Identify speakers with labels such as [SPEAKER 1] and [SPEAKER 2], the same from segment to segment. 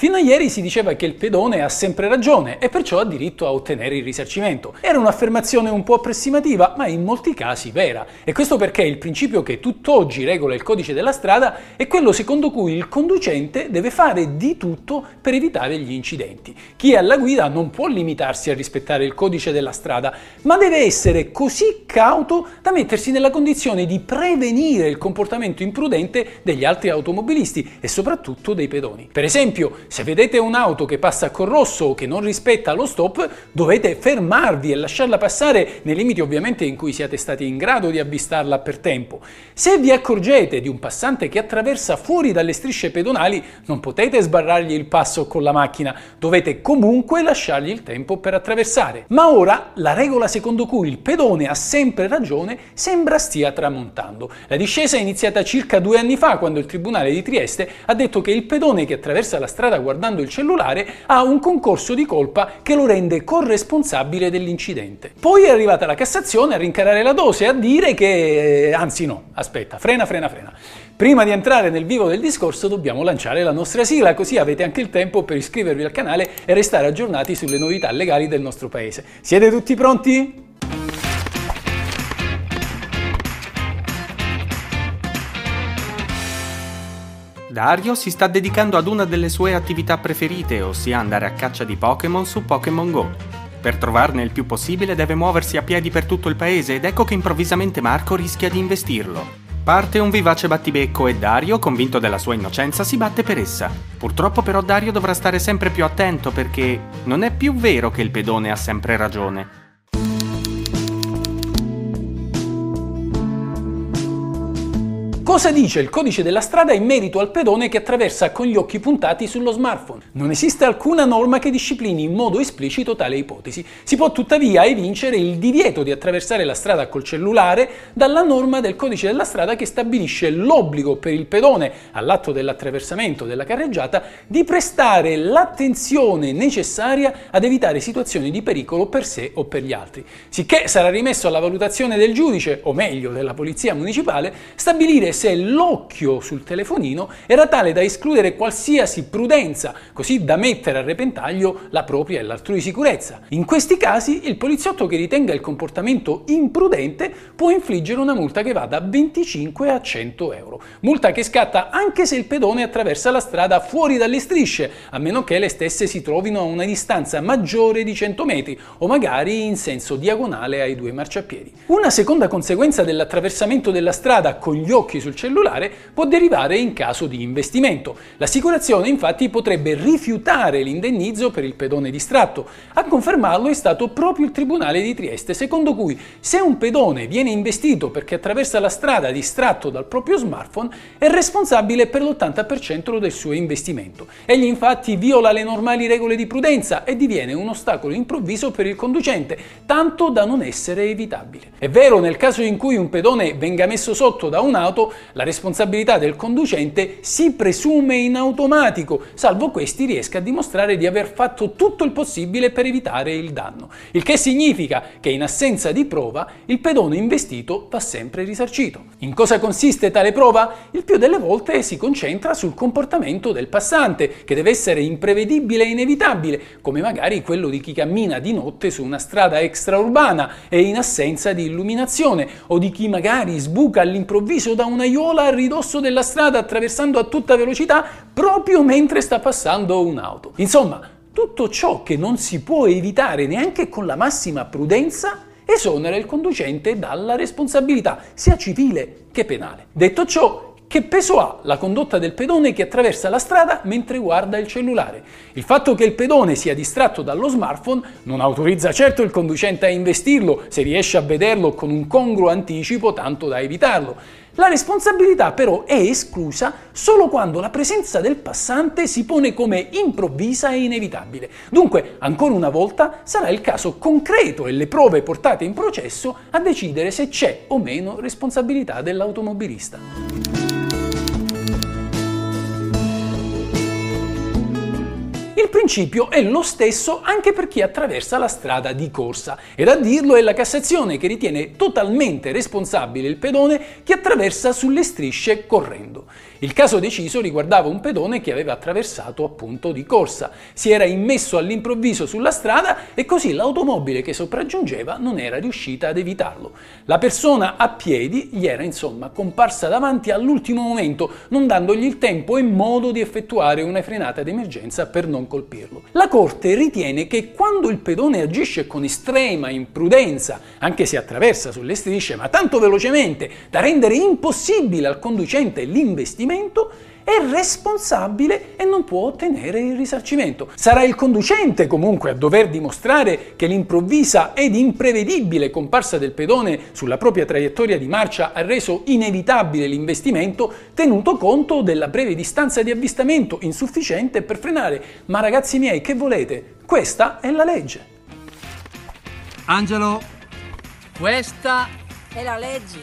[SPEAKER 1] Fino a ieri si diceva che il pedone ha sempre ragione e perciò ha diritto a ottenere il risarcimento. Era un'affermazione un po' approssimativa, ma in molti casi vera. E questo perché il principio che tutt'oggi regola il codice della strada è quello secondo cui il conducente deve fare di tutto per evitare gli incidenti. Chi è alla guida non può limitarsi a rispettare il codice della strada, ma deve essere così cauto da mettersi nella condizione di prevenire il comportamento imprudente degli altri automobilisti e soprattutto dei pedoni. Per esempio, se vedete un'auto che passa col rosso o che non rispetta lo stop, dovete fermarvi e lasciarla passare nei limiti ovviamente in cui siate stati in grado di avvistarla per tempo. Se vi accorgete di un passante che attraversa fuori dalle strisce pedonali, non potete sbarrargli il passo con la macchina, dovete comunque lasciargli il tempo per attraversare. Ma ora la regola secondo cui il pedone ha sempre ragione sembra stia tramontando. La discesa è iniziata circa due anni fa quando il Tribunale di Trieste ha detto che il pedone che attraversa la strada guardando il cellulare ha un concorso di colpa che lo rende corresponsabile dell'incidente. Poi è arrivata la Cassazione a rincarare la dose e a dire che... anzi no, aspetta, frena, frena, frena. Prima di entrare nel vivo del discorso dobbiamo lanciare la nostra sigla, così avete anche il tempo per iscrivervi al canale e restare aggiornati sulle novità legali del nostro paese. Siete tutti pronti?
[SPEAKER 2] Dario si sta dedicando ad una delle sue attività preferite, ossia andare a caccia di Pokémon su Pokémon Go. Per trovarne il più possibile deve muoversi a piedi per tutto il paese ed ecco che improvvisamente Marco rischia di investirlo. Parte un vivace battibecco e Dario, convinto della sua innocenza, si batte per essa. Purtroppo però Dario dovrà stare sempre più attento perché non è più vero che il pedone ha sempre ragione.
[SPEAKER 1] Cosa dice il codice della strada in merito al pedone che attraversa con gli occhi puntati sullo smartphone? Non esiste alcuna norma che disciplini in modo esplicito tale ipotesi. Si può tuttavia evincere il divieto di attraversare la strada col cellulare dalla norma del codice della strada che stabilisce l'obbligo per il pedone all'atto dell'attraversamento della carreggiata di prestare l'attenzione necessaria ad evitare situazioni di pericolo per sé o per gli altri. Sicché sarà rimesso alla valutazione del giudice, o meglio della polizia municipale, stabilire se l'occhio sul telefonino era tale da escludere qualsiasi prudenza, così da mettere a repentaglio la propria e l'altrui sicurezza. In questi casi il poliziotto che ritenga il comportamento imprudente può infliggere una multa che va da 25 a 100 euro. Multa che scatta anche se il pedone attraversa la strada fuori dalle strisce, a meno che le stesse si trovino a una distanza maggiore di 100 metri o magari in senso diagonale ai due marciapiedi. Una seconda conseguenza dell'attraversamento della strada con gli occhi sul sul cellulare può derivare in caso di investimento. L'assicurazione infatti potrebbe rifiutare l'indennizzo per il pedone distratto. A confermarlo è stato proprio il Tribunale di Trieste, secondo cui se un pedone viene investito perché attraversa la strada distratto dal proprio smartphone è responsabile per l'80% del suo investimento. Egli infatti viola le normali regole di prudenza e diviene un ostacolo improvviso per il conducente, tanto da non essere evitabile. È vero, nel caso in cui un pedone venga messo sotto da un'auto, la responsabilità del conducente si presume in automatico, salvo questi riesca a dimostrare di aver fatto tutto il possibile per evitare il danno. Il che significa che in assenza di prova il pedone investito va sempre risarcito. In cosa consiste tale prova? Il più delle volte si concentra sul comportamento del passante, che deve essere imprevedibile e inevitabile, come magari quello di chi cammina di notte su una strada extraurbana e in assenza di illuminazione, o di chi magari sbuca all'improvviso da una aiuola a ridosso della strada attraversando a tutta velocità proprio mentre sta passando un'auto. Insomma, tutto ciò che non si può evitare neanche con la massima prudenza esonera il conducente dalla responsabilità, sia civile che penale. Detto ciò, che peso ha la condotta del pedone che attraversa la strada mentre guarda il cellulare? Il fatto che il pedone sia distratto dallo smartphone non autorizza certo il conducente a investirlo se riesce a vederlo con un congruo anticipo tanto da evitarlo. La responsabilità però è esclusa solo quando la presenza del passante si pone come improvvisa e inevitabile. Dunque, ancora una volta, sarà il caso concreto e le prove portate in processo a decidere se c'è o meno responsabilità dell'automobilista. Il principio è lo stesso anche per chi attraversa la strada di corsa ed a dirlo è la Cassazione che ritiene totalmente responsabile il pedone che attraversa sulle strisce correndo. Il caso deciso riguardava un pedone che aveva attraversato appunto di corsa, si era immesso all'improvviso sulla strada e così l'automobile che sopraggiungeva non era riuscita ad evitarlo. La persona a piedi gli era insomma comparsa davanti all'ultimo momento, non dandogli il tempo e modo di effettuare una frenata d'emergenza per non colpirlo. La Corte ritiene che quando il pedone agisce con estrema imprudenza, anche se attraversa sulle strisce, ma tanto velocemente da rendere impossibile al conducente l'investimento, è responsabile e non può ottenere il risarcimento. Sarà il conducente comunque a dover dimostrare che l'improvvisa ed imprevedibile comparsa del pedone sulla propria traiettoria di marcia ha reso inevitabile l'investimento tenuto conto della breve distanza di avvistamento insufficiente per frenare. Ma ragazzi miei, che volete? Questa è la legge.
[SPEAKER 3] Angelo,
[SPEAKER 4] Questa è la legge.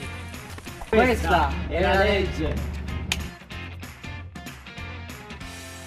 [SPEAKER 5] Questa è la legge.